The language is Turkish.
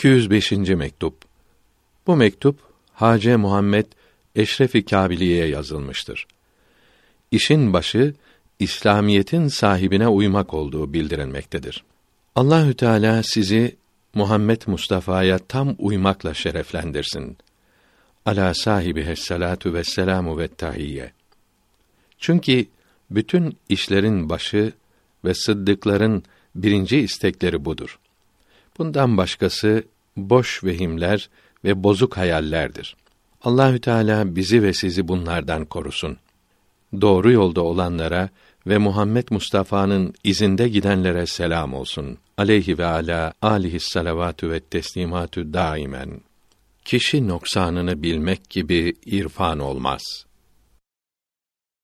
205. mektup. Bu mektup Hace Muhammed Eşrefi Kabiliye yazılmıştır. İşin başı İslamiyetin sahibine uymak olduğu bildirilmektedir. Allahü Teala sizi Muhammed Mustafa'ya tam uymakla şereflendirsin. Ala sahibi hessalatu ve selamu ve tahiyye. Çünkü bütün işlerin başı ve sıddıkların birinci istekleri budur. Bundan başkası boş vehimler ve bozuk hayallerdir. Allahü Teala bizi ve sizi bunlardan korusun. Doğru yolda olanlara ve Muhammed Mustafa'nın izinde gidenlere selam olsun. Aleyhi ve ala alihi salavatü ve teslimatü daimen. Kişi noksanını bilmek gibi irfan olmaz.''